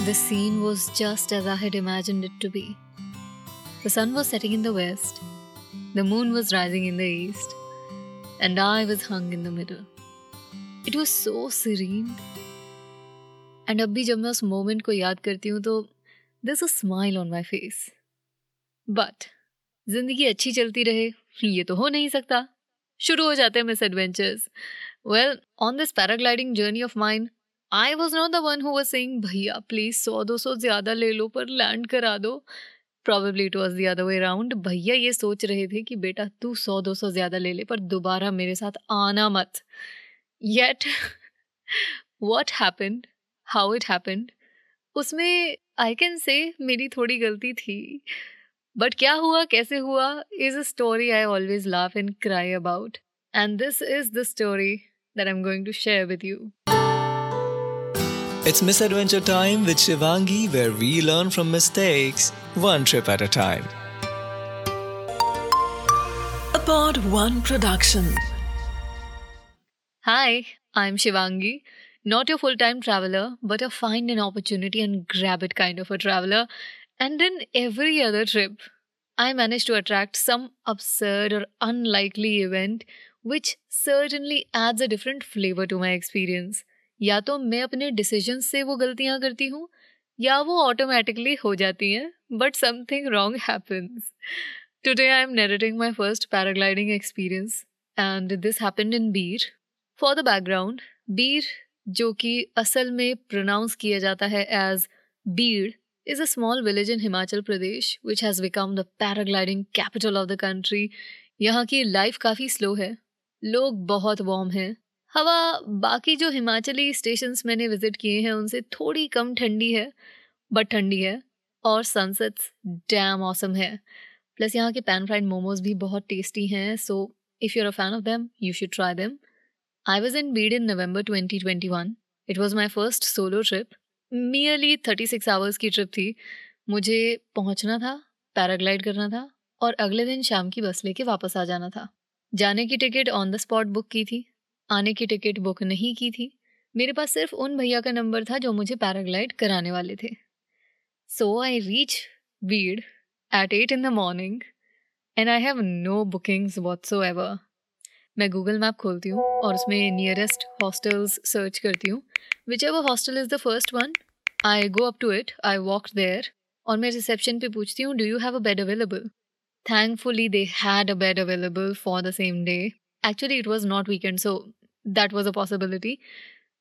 The scene was just as I had imagined it to be. The sun was setting in the west, the moon was rising in the east, and I was hung in the middle. It was so serene. And अब भी जब मैं उस moment को याद करती हूँ तो this a smile on my face but जिंदगी अच्छी चलती रहे ये तो हो नहीं सकता शुरू हो जाते हैं misadventures well on this paragliding journey of mind I was not the one who sing भैया प्लीज़ सौ दो सौ ज़्यादा ले लो, पर लैंड करा दो. Probably it was the other way round भैया ये सोच रहे थे कि, बेटा, तू सौ दो सौ ज़्यादा ले ले, पर दोबारा मेरे साथ आना मत. Yet what happen how it happened उसमें आई कैन से मेरी थोड़ी गलती थी। बट क्या हुआ, कैसे हुआ is a story I always laugh and cry about and this is the story that I am going to share with you It's Misadventure Time with Shivangi, where we learn from mistakes, one trip at a time. A Pod One production. Hi, I'm Shivangi, not your full time traveler, but a find an opportunity and grab it kind of a traveler. And in every other trip, I manage to attract some absurd or unlikely event which certainly adds a different flavor to my experience. या तो मैं अपने decision से वो गलतियाँ करती हूँ, या वो ऑटोमेटिकली हो जाती हैं but something wrong happens today I am narrating my first paragliding experience and this happened in Bir for the background Bir जो कि असल में प्रोनाउंस किया जाता है as Bir is a small village in Himachal Pradesh which has become the paragliding capital of the country यहाँ की life काफ़ी स्लो है। लोग बहुत वार्म हैं। हवा, बाकी जो हिमाचली स्टेशंस मैंने विज़िट किए हैं, उनसे थोड़ी कम ठंडी है बट ठंडी है, और सनसेट्स डैम ऑसम है। प्लस यहाँ के पैन फ्राइड मोमोज भी बहुत टेस्टी हैं so if you're a fan of them you should try them I was in Bir in November 2021 it was my first solo trip merely thirty six hours की trip थी। मुझे पहुँचना था paraglide करना था, और अगले दिन शाम की बस लेके वापस आ जाना था। जाने की ticket on the spot book की थी। आने की टिकट बुक नहीं की थी। मेरे पास सिर्फ़ उन भैया का नंबर था जो मुझे पैराग्लाइड कराने वाले थे। So I reach Bir at eight in the morning and I have no bookings so ever मैं गूगल मैप खोलती हूँ और उसमें नियरेस्ट हॉस्टल्स सर्च करती हूँ। Which ever hostel is the first one I go up to it I walk there और मैं reception पे पूछती हूँ do you have a bed available thankfully they had a bed available for the same day actually it was not weekend so that was a possibility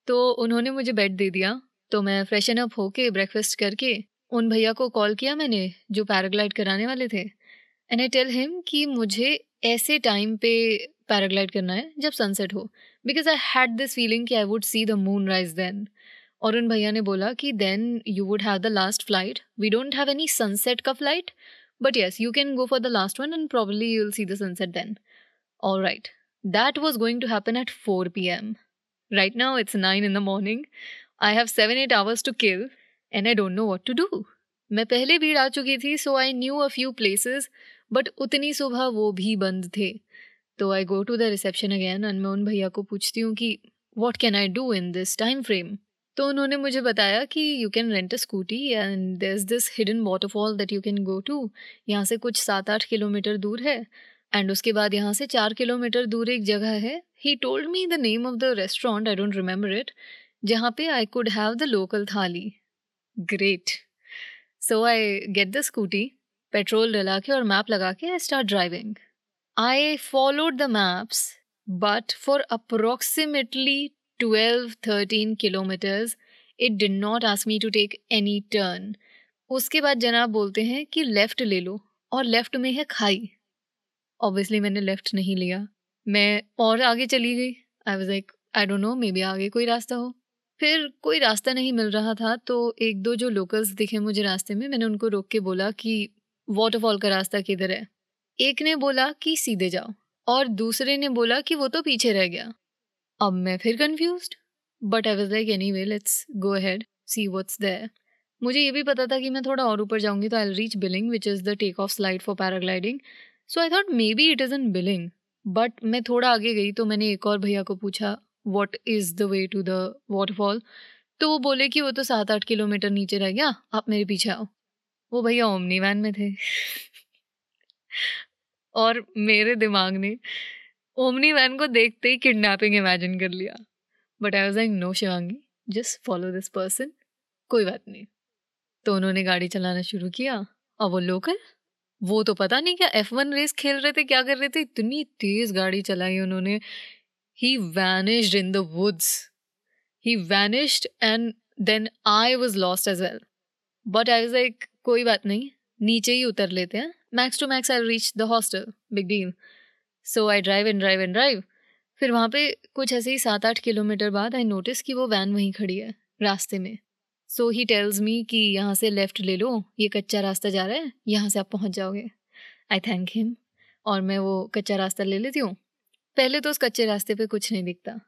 तो उन्होंने मुझे bed दे दिया। तो मैं फ्रेशन अप होके ब्रेकफास्ट करके उन भैया को कॉल किया मैंने, जो पैराग्लाइड कराने वाले थे। एंड आई टेल हिम कि मुझे ऐसे टाइम पे पैराग्लाइड करना है जब सनसेट हो। Because I had this feeling कि I would see the moon rise then और उन भैया ने बोला कि then you would have the last flight we don't have any sunset का flight but yes you can go for the last one and probably you will see the sunset then all right That was going to happen at 4 pm. Right now, it's 9 in the morning. I have 7 8 hours to kill, and I don't know what to do. मैं पहले भीड़ आ चुकी थी so I knew a few places but उतनी सुबह वो भी बंद थे तो I go to the reception again and मैं उन भैया को पूछती हूँ कि what can I do in this time frame तो उन्होंने मुझे बताया कि you can rent a scooty and there is this hidden waterfall that you can go to यहाँ से कुछ सात, आठ किलोमीटर दूर है एंड उसके बाद यहाँ से चार किलोमीटर दूर एक जगह है। He told me the name of the restaurant I don't remember it जहाँ पे I could have the local thali. Great so I get the scooty petrol डला के और मैप लगा के I start driving I followed the maps but for approximately twelve thirteen kilometres it did not ask me to take any turn उसके बाद जनाब बोलते हैं कि लेफ़्ट ले लो, और लेफ़्ट में है खाई। ऑब्वियसली मैंने लेफ़्ट नहीं लिया। मैं और आगे चली गई। I was like I don't know maybe आगे कोई रास्ता हो। फिर कोई रास्ता नहीं मिल रहा था तो एक दो जो लोकल्स दिखे मुझे रास्ते में, मैंने उनको रोक के बोला कि वाटरफॉल का रास्ता किधर है। एक ने बोला कि सीधे जाओ, और दूसरे ने बोला कि वो तो पीछे रह गया। अब मैं फिर confuse but I was like anyway let's go ahead see what's there मुझे ये भी पता था कि मैं थोड़ा और ऊपर जाऊँगी तो I reach Billing which is the take off slide for paragliding so I thought maybe it is in Billing but मैं थोड़ा आगे गई तो मैंने एक और भैया को पूछा what is the way to the waterfall तो वो बोले कि वो तो सात आठ किलोमीटर नीचे रह गया, आप मेरे पीछे आओ। वो भैया ओमनी वैन में थे। और मेरे दिमाग ने ओमनी वैन को देखते ही किडनैपिंग इमेजिन कर लिया। But I was like no Shivangi just follow this person कोई बात नहीं। तो उन्होंने गाड़ी चलाना शुरू किया, और वो लोकल वो तो पता नहीं क्या एफ़ वन रेस खेल रहे थे, क्या कर रहे थे? इतनी तेज गाड़ी चलाई उन्होंने। He vanished in the woods he vanished and then I was lost as well but I was like कोई बात नहीं, नीचे ही उतर लेते हैं। Max to max I reach the hostel big deal so I drive and drive and drive फिर वहाँ पे कुछ ऐसे ही सात आठ किलोमीटर बाद आई नोटिस कि वो वैन वहीं खड़ी है, रास्ते में। सो ही टेल्स मी कि यहाँ से लेफ़्ट ले लो, ये कच्चा रास्ता जा रहा है, यहाँ से आप पहुँच जाओगे। आई थैंक हिम और मैं वो कच्चा रास्ता ले लेती हूँ। पहले तो उस कच्चे रास्ते पे कुछ नहीं दिखता।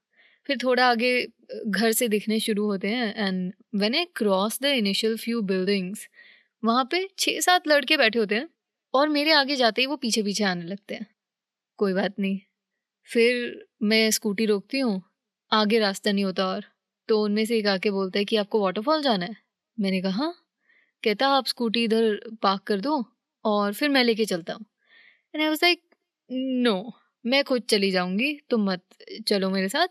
फिर थोड़ा आगे, घर से दिखने शुरू होते हैं and when I cross the initial few buildings वहाँ पे छः सात लड़के बैठे होते हैं और मेरे आगे जाते ही वो पीछे पीछे आने लगते हैं। कोई बात नहीं। फिर मैं स्कूटी रोकती हूँ, आगे रास्ता नहीं होता और तो उनमें से एक आके बोलता है कि आपको वाटरफॉल जाना है। मैंने कहा हाँ। कहता, आप स्कूटी इधर पार्क कर दो और फिर मैं लेके चलता हूँ। एंड आई लाइक नो मैं खुद चली जाऊँगी, तुम मत चलो मेरे साथ।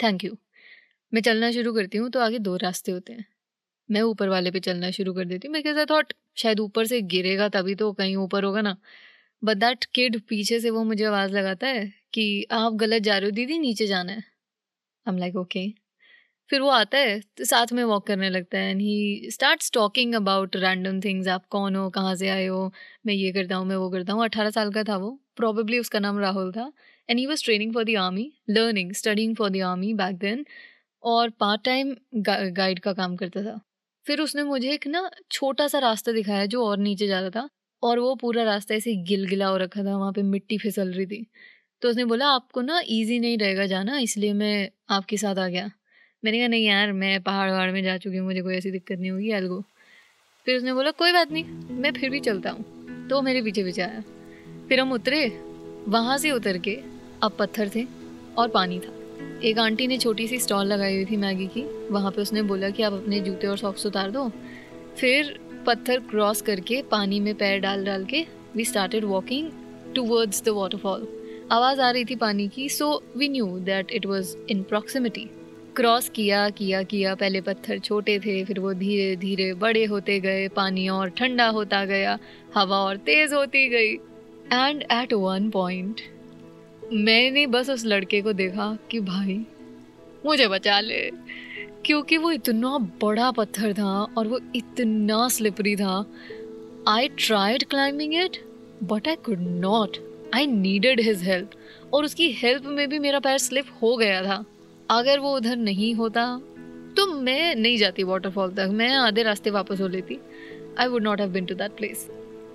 थैंक यू मैं चलना शुरू करती हूँ तो आगे दो रास्ते होते हैं। मैं ऊपर वाले पे चलना शुरू कर देती हूँ मैं कैसा थॉट शायद ऊपर से गिरेगा तभी तो कहीं ऊपर होगा ना। बट दैट किड पीछे से वो मुझे आवाज़ लगाता है कि, आप गलत जा रहे हो, दीदी नीचे जाना है। आई एम लाइक ओके फिर वो आता है तो साथ में वॉक करने लगता है and he start talking about random things आप कौन हो, कहाँ से आए हो, मैं ये करता हूँ, मैं वो करता हूँ अट्ठारह साल का था वो प्रॉबेबली उसका नाम राहुल था and he was training for the army learning studying for the army back then और पार्ट टाइम गाइड का काम करता था। फिर उसने मुझे एक ना छोटा सा रास्ता दिखाया जो और नीचे जा रहा था, और वो पूरा रास्ता ऐसे गिल गिला हो रखा था, वहाँ पे मिट्टी फिसल रही थी। तो उसने बोला, आपको ना इजी नहीं रहेगा जाना, इसलिए मैं आपके साथ आ गया। मैंने कहा, नहीं यार, मैं पहाड़ वहाड़ में जा चुकी हूँ, मुझे कोई ऐसी दिक्कत नहीं होगी अलगो फिर उसने बोला, कोई बात नहीं, मैं फिर भी चलता हूँ। तो मेरे पीछे पीछे आया। फिर हम उतरे, वहाँ से उतर के अब पत्थर थे और पानी था। एक आंटी ने छोटी सी स्टॉल लगाई हुई थी मैगी की, वहाँ पे उसने बोला कि आप अपने जूते और सॉक्स उतार दो। फिर पत्थर क्रॉस करके पानी में पैर डाल डाल के we started walking towards the waterfall आवाज़ आ रही थी पानी की so we knew that it was in proximity cross किया किया किया। पहले पत्थर छोटे थे, फिर वो धीरे धीरे बड़े होते गए। पानी और ठंडा होता गया। हवा और तेज़ होती गई। एंड एट वन पॉइंट मैंने बस उस लड़के को देखा कि भाई, मुझे बचा ले। क्योंकि वो इतना बड़ा पत्थर था और वो इतना स्लिपरी था। I tried climbing it but I could not I needed his help और उसकी हेल्प में भी मेरा पैर स्लिप हो गया था। अगर वो उधर नहीं होता तो मैं नहीं जाती वाटरफॉल तक। मैं आधे रास्ते वापस हो लेती। I would not have been to that place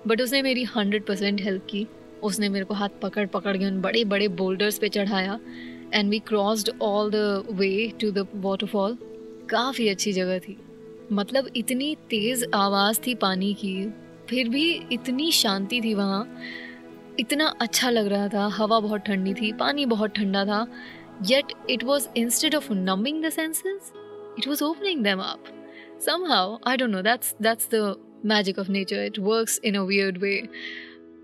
but उसने मेरी हंड्रेड परसेंट हेल्प की। उसने मेरे को हाथ पकड़ पकड़ के उन बड़े बड़े बोल्डर्स पे चढ़ाया। And we crossed all the way to the waterfall काफ़ी अच्छी जगह थी। मतलब इतनी तेज़ आवाज़ थी पानी की। फिर भी इतनी शांति थी वहाँ। इतना अच्छा लग रहा था। हवा बहुत ठंडी थी। पानी बहुत ठंडा था। Yet it was instead of numbing the senses, it was opening them up. Somehow, I don't know, that's that's the magic of nature. It works in a weird way.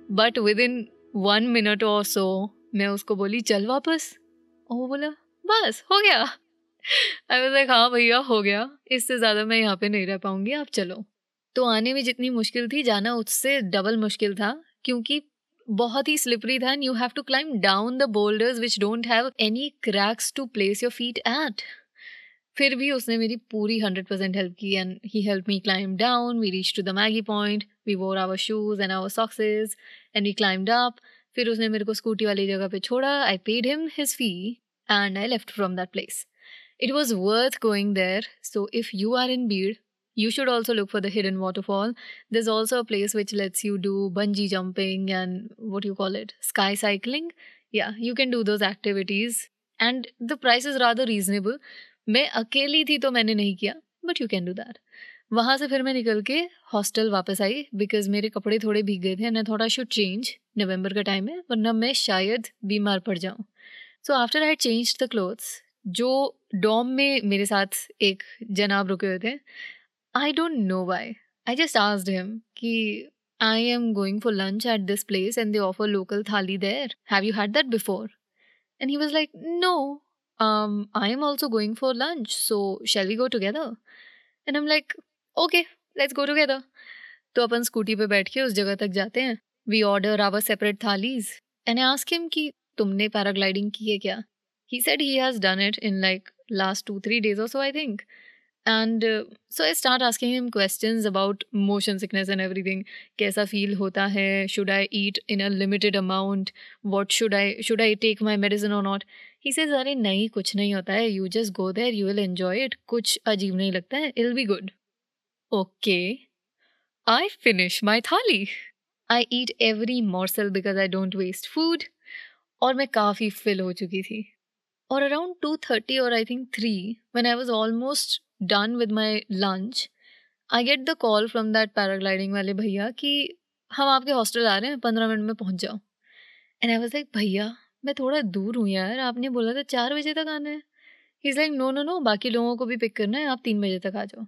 But within one minute or so, मैं उसको बोली चल वापस और वो बोला बस हो गया आई वाज लाइक हाँ भैया हो गया इससे ज़्यादा मैं यहाँ पे नहीं रह पाऊँगी आप चलो तो आने में जितनी मुश्किल थी जाना उससे डबल मुश्किल था क्योंकि बहुत ही स्लिपरी था you have to climb down the boulders which don't have any cracks to place your feet at फिर भी उसने मेरी पूरी हंड्रेड परसेंट हेल्प की and he help me climb down we reach to the Maggi point we wore our shoes and our socks and we climbed up फिर उसने मेरे को स्कूटी वाली जगह पे छोड़ा I paid him his fee and I left from that place it was worth going there so if you are in Beed, you should also look for the hidden waterfall. There's also a place which lets you do bungee jumping and what do you call it? Sky cycling. Yeah, you can do those activities. And the price is rather reasonable. मैं अकेली थी तो मैंने नहीं किया but you can do that वहाँ से फिर मैं निकल के हॉस्टल वापस आई बिकॉज़ मेरे कपड़े थोड़े भीग गए थे एंड आई थोड़ा शुड चेंज नवंबर का टाइम है वरना मैं शायद बीमार पड़ जाऊँ so after I change the clothes जो डॉम में मेरे साथ एक जनाब रुके हुए थे I don't know why I just asked him कि I am going for lunch at this place and they offer local thali there have you had that before and he was like no um i am also going for lunch so shall we go together and i'm like okay let's go together तो अपन scooty पे बैठ के उस जगह तक जाते हैं we order our separate thalis and ask him कि तुमने पैराग्लाइडिंग की है क्या he said he has done it in like last two three days और सो I think and so I start asking him questions about motion sickness and everything कैसा feel होता है? Should I eat in a limited amount what should I should I take my medicine और not he says अरे नहीं, कुछ नहीं होता है. You just go there you will enjoy it कुछ अजीब नहीं लगता है. I'll be good okay I finish my thali I eat every morsel because I don't waste food और मैं काफ़ी फिल हो चुकी थी. और अराउंड टू थर्टी और I think three when I was almost done with my lunch, I get the call from that paragliding वाले भैया कि हम आपके हॉस्टल आ रहे हैं पंद्रह मिनट में पहुँच जाओ. एंड आई वाज लाइक भैया मैं थोड़ा दूर हूँ यार आपने बोला था चार बजे तक आना है. He is like no no no बाकी लोगों को भी पिक करना है आप तीन बजे तक आ जाओ.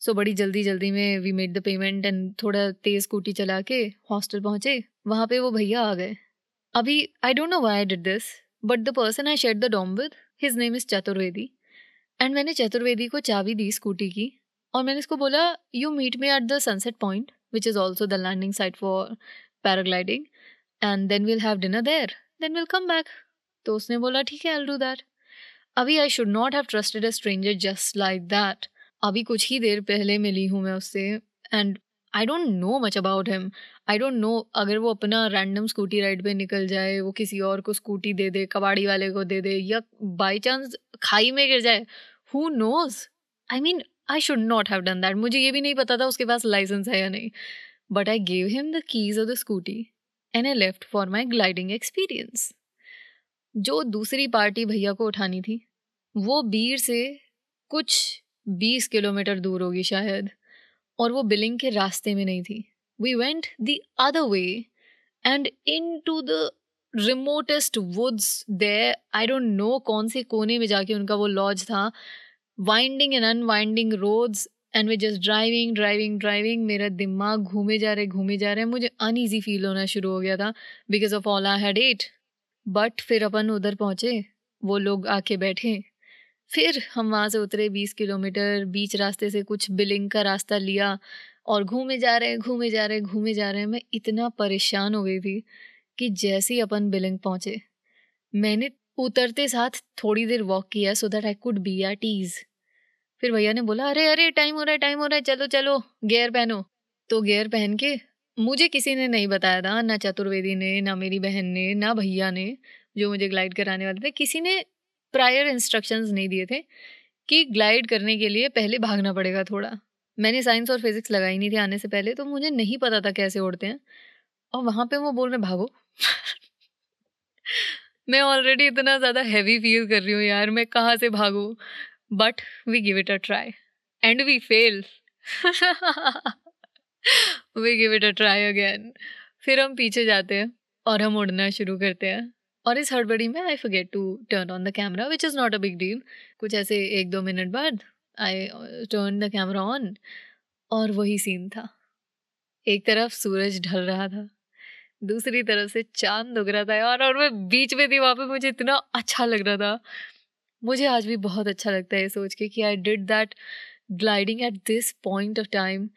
सो so, बड़ी जल्दी जल्दी में we made the payment and थोड़ा तेज़ स्कूटी चला के हॉस्टल पहुँचे वहाँ पे वो भैया आ गए। अभी I don't know why I did this but the person I shared the dorm with his name is Chaturvedi and मैंने चतुर्वेदी को चाबी दी स्कूटी की और मैंने इसको बोला you meet me at the sunset point which is also the landing site for paragliding and then will have dinner there then will come back तो उसने बोला, ठीक है आई डू दैट अभी I should not have trusted a stranger just like that अभी कुछ ही देर पहले मिली हूँ मैं उससे and I don't know much about him I don't know अगर वो अपना रैंडम स्कूटी राइड पे निकल जाए, वो किसी और को स्कूटी दे दे, कबाड़ी वाले को दे दे, या बाई चांस खाई में गिर जाए who knows I mean I should not have done that मुझे ये भी नहीं पता था उसके पास लाइसेंस है या नहीं. But I gave him the keys of the scooty and I left for my gliding experience जो दूसरी पार्टी भैया को उठानी थी, वो बीर से कुछ बीस किलोमीटर दूर होगी शायद, और वो बिलिंग के रास्ते में नहीं थी। Went the other way and into the remotest woods they I don't know कौन से कोने में जाके उनका वो लॉज था। Winding and unwinding roads and we just driving driving driving मेरा दिमाग घूमे जा रहे, घूमे जा रहे। मुझे अनईजी फील होना शुरू हो गया था because of all I had ate but फिर अपन उधर पहुँचे। वो लोग आके बैठे। फिर हम वहाँ से उतरे बीस किलोमीटर, बीच रास्ते से कुछ बिलिंग का रास्ता लिया और घूमे जा रहे हैं घूमे जा रहे हैं घूमे जा रहे। हैं मैं इतना परेशान हो गई थी कि जैसे ही अपन बिलिंग पहुँचे, मैंने उतरते साथ थोड़ी देर वॉक किया so that I could be at ease फिर भैया ने बोला, अरे अरे टाइम हो रहा है टाइम हो रहा है, चलो चलो गेयर पहनो। तो गेयर पहन के मुझे किसी ने नहीं बताया था, ना चतुर्वेदी ने, ना मेरी बहन ने, ना भैया ने, जो मुझे ग्लाइड कराने वाले थे, किसी ने प्रायर इंस्ट्रक्शंस नहीं दिए थे कि ग्लाइड करने के लिए पहले भागना पड़ेगा थोड़ा। मैंने साइंस और फिजिक्स लगाई नहीं थी आने से पहले तो मुझे नहीं पता था कैसे उड़ते हैं। और वहाँ पे वो बोल रहे, भागो। मैं ऑलरेडी इतना ज़्यादा हैवी फील कर रही हूँ यार, मैं कहाँ से भागूँ? But we give it a try and we fail we give it a try again फिर हम पीछे जाते हैं और हम उड़ना शुरू करते हैं। और इस हड़बड़ी में I forget to turn on the camera which is not a big deal कुछ ऐसे एक दो मिनट बाद I turn the camera on और वही सीन था। एक तरफ़ सूरज ढल रहा था, दूसरी तरफ़ से चाँद उग रहा था यार, और मैं बीच में थी, वहाँ पे मुझे इतना अच्छा लग रहा था। मुझे आज भी बहुत अच्छा लगता है ये सोच के कि I did that gliding at this point of time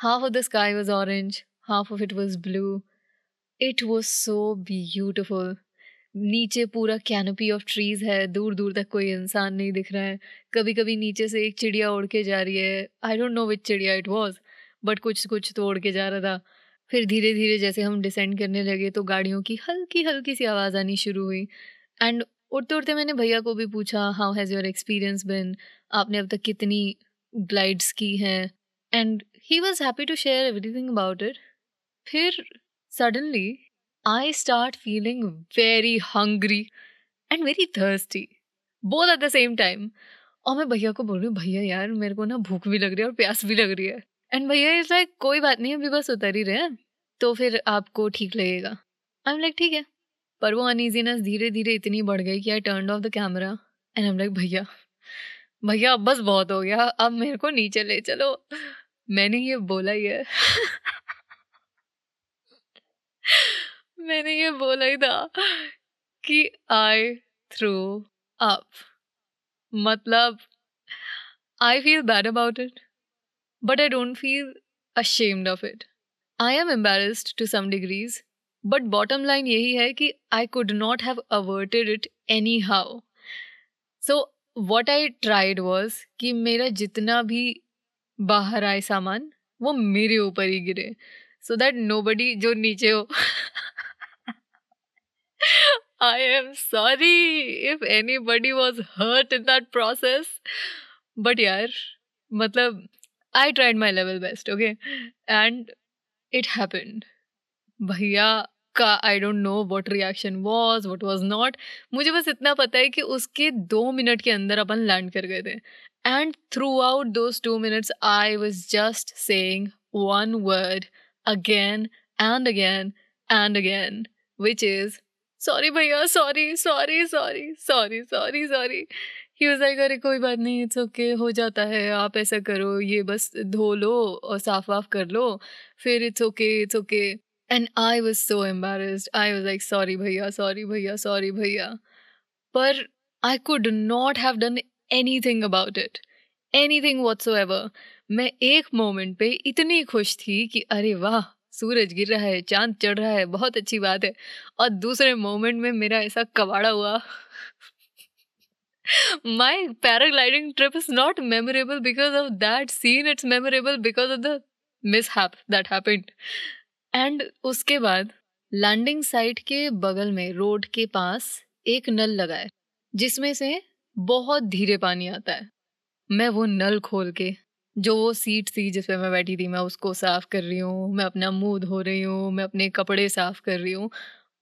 half of the sky was orange half of it was blue it was so beautiful नीचे पूरा कैनोपी ऑफ़ ट्रीज है दूर दूर तक कोई इंसान नहीं दिख रहा है। कभी कभी नीचे से एक चिड़िया उड़ के जा रही है। आई डोंट नो विच चिड़िया इट वॉज़ बट कुछ कुछ तो उड़ के जा रहा था। फिर धीरे धीरे जैसे हम डिसेंड करने लगे तो गाड़ियों की हल्की हल्की सी आवाज़ आनी शुरू हुई। एंड उड़ते उड़ते मैंने भैया को भी पूछा how has your experience been आपने अब तक कितनी ग्लाइड्स की हैं? And he was happy to share everything about it फिर suddenly I start feeling very hungry and very thirsty. Both at the same time. और मैं भैया को बोल रही हूँ, भैया यार, मेरे को ना भूख भी लग रही है और प्यास भी लग रही है एंड भैया इज़ लाइक कोई बात नहीं, अभी बस उतर ही रहे हैं तो फिर आपको ठीक लगेगा आई एम लाइक ठीक है पर वो अनईजीनेस धीरे धीरे इतनी बढ़ गई कि I turn off the camera and I am like भैया भैया, अब बस बहुत हो गया, अब मेरे को नीचे ले चलो मैंने ये बोला ही है मैंने ये बोला ही था कि आई थ्रू अप मतलब I feel bad about it but I don't feel ashamed of it I am embarrassed to some degrees but bottom line यही है कि I could not have averted it anyhow so what I tried was कि मेरा जितना भी बाहर आए सामान, वो मेरे ऊपर ही गिरे सो दैट नो बडी जो नीचे हो I am sorry if anybody was hurt in that process. But यार मतलब I tried my level best, okay? And it happened. भैया का I don't know what reaction was what was not मुझे बस इतना पता है कि उसके दो मिनट के अंदर अपन लैंड कर गए थे and throughout those two minutes I was just saying one word again and again and again which is sorry भैया sorry sorry sorry sorry sorry sorry he was like अरे, कोई बात नहीं इट्स ओके हो जाता है, आप ऐसा करो, ये बस धो लो और साफ़ वाफ कर लो, फिर it's okay it's okay and I was so embarrassed I was like sorry भैया सॉरी भैया सॉरी भैया. पर I could not have done anything about it anything whatsoever मैं एक मोमेंट पे इतनी खुश थी कि, अरे, वाह सूरज गिर रहा है, चाँद चढ़ रहा है, बहुत अच्छी बात है। और दूसरे मोमेंट में मेरा ऐसा कबाड़ा हुआ। My paragliding trip is not memorable because of that scene it's memorable because of the mess that happened and उसके बाद लैंडिंग साइट के बगल में रोड के पास, एक नल लगा है, जिसमें से बहुत धीरे पानी आता है। मैं वो नल खोल के जो वो सीट थी जिस पे मैं बैठी थी, मैं उसको साफ़ कर रही हूँ, मैं अपना मुँह धो रही हूँ, मैं अपने कपड़े साफ़ कर रही हूँ।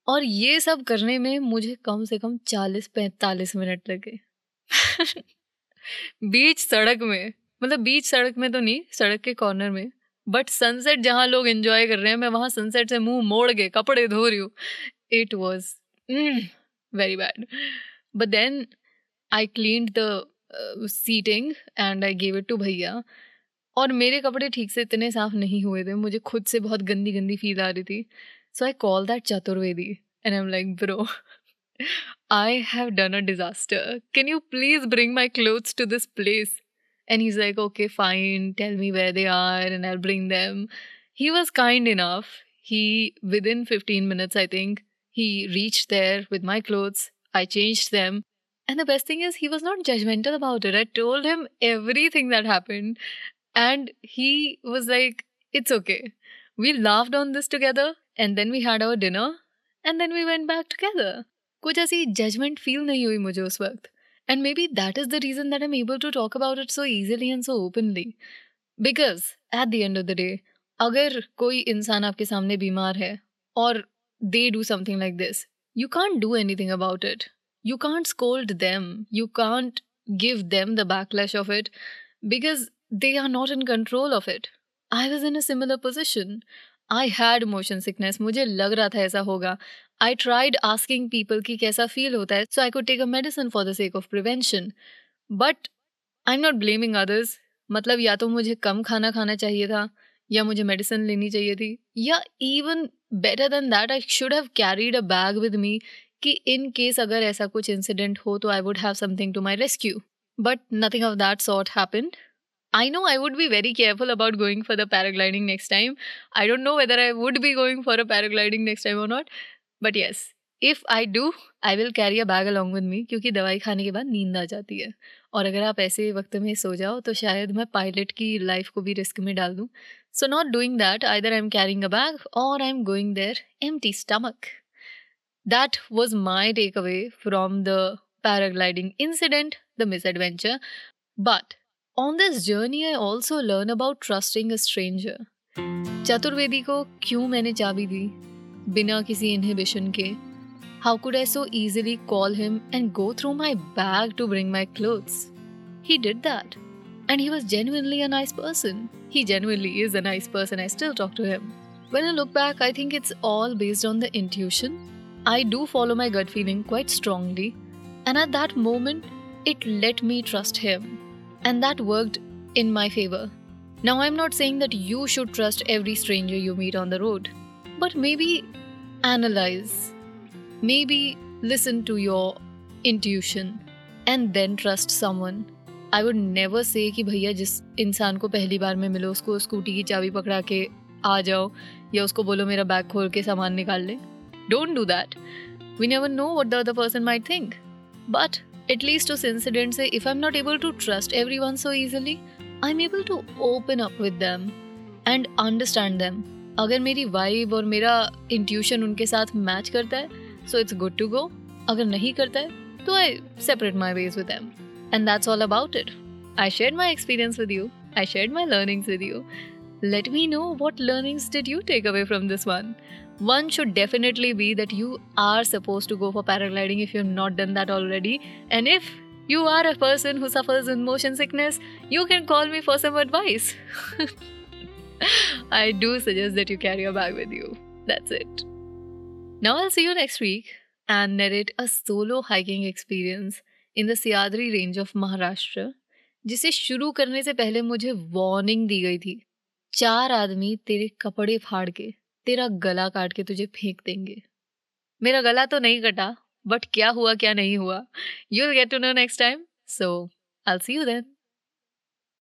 और ये सब करने में मुझे कम से कम चालीस पैंतालीस मिनट लगे। बीच सड़क में मतलब बीच सड़क में तो नहीं, सड़क के कॉर्नर में बट सनसेट जहाँ लोग एंजॉय कर रहे हैं, मैं वहाँ सनसेट से मुँह मोड़ के कपड़े धो रही हूँ। It was very bad but then I clean the seating and I gave it to भैया। और मेरे कपड़े ठीक से इतने साफ़ नहीं हुए थे, मुझे खुद से बहुत गंदी गंदी फील आ रही थी। So I call that Chaturvedi and I am like bro I have done a disaster can you please bring my clothes to this place and he is like okay fine tell me where they are and I bring them he was kind enough he within fifteen minutes I think he reach there with my clothes I change them And the best thing is, he was not judgmental about it. I told him everything that happened. And he was like, It's okay. We laughed on this together. And then we had our dinner. And then we went back together. कुछ ऐसी judgement feel नहीं हुई मुझे उस वक्त and maybe that is the reason that am able to talk about it so easily and so openly because at the end of the day अगर कोई इंसान आपके सामने बीमार है और they do something like this you can't do anything about it you can't scold them you can't give them the backlash of it because they are not in control of it. I was in a similar position. I had motion sickness. मुझे लग रहा था ऐसा होगा I tried asking people कि कैसा feel होता है so I could take a medicine for the sake of prevention but I am not blaming others मतलब या तो मुझे कम खाना खाना चाहिए था, या मुझे मेडिसिन लेनी चाहिए थी, या even better than that I should have carried a bag with me कि इन केस अगर ऐसा कुछ इंसिडेंट हो तो I would have something to my rescue but nothing of that sort happened I know I would be very careful about going for the paragliding next time. I don't know whether I would be going for a paragliding next time or not. But yes if I do I will carry a bag along with me क्योंकि दवाई खाने के बाद नींद आ जाती है। और अगर आप ऐसे वक्त में सो जाओ तो शायद मैं पायलट की लाइफ को भी रिस्क में डाल दूँ। So not doing that either I am carrying a bag और I am going there empty stomach that was my takeaway from the paragliding incident the mess adventure but on this journey I also learn about trusting a stranger Chaturvedi को क्यों मैंने चाबी दी बिना किसी inhibition के how could I so easily call him and go through my bag to bring my clothes? He did that. And he was genuinely a nice person. He genuinely is a nice person. I still talk to him. When I look back, I think it's all based on the intuition. I do follow my gut feeling quite strongly. And at that moment, it let me trust him. And that worked in my favor. Now, I'm not saying that you should trust every stranger you meet on the road, but maybe analyze, maybe listen to your intuition, and then trust someone. I would never say कि भैया जिस इंसान को पहली बार में मिलो उसको scooty की चाबी पकड़ा के आ जाओ या उसको बोलो मेरा बैग खोल के सामान निकाल ले don't do that we never know what the other person might think but at least उस इंसिडेंट से if I am not able to trust everyone so easily I am able to open up with them and understand them अगर मेरी vibe और मेरा intuition उनके साथ match करता है so it's good to go अगर नहीं करता है तो I separate my ways with them And that's all about it. I shared my experience with you, I shared my learnings with you. Let me know what learnings did you take away from this one. One should definitely be that you are supposed to go for paragliding if you've not done that already. And if you are a person who suffers in motion sickness, you can call me for some advice. I do suggest that you carry a bag with you. That's it. Now I'll see you next week and narrate a solo hiking experience in the Sahyadri range of Maharashtra जिसे शुरू करने से पहले मुझे warning दी गई थी चार आदमी तेरे कपड़े फाड़ के तेरा गला काट के तुझे फेंक देंगे। मेरा गला तो नहीं कटा बट क्या हुआ, क्या नहीं हुआ? You will get to know next time so I see you then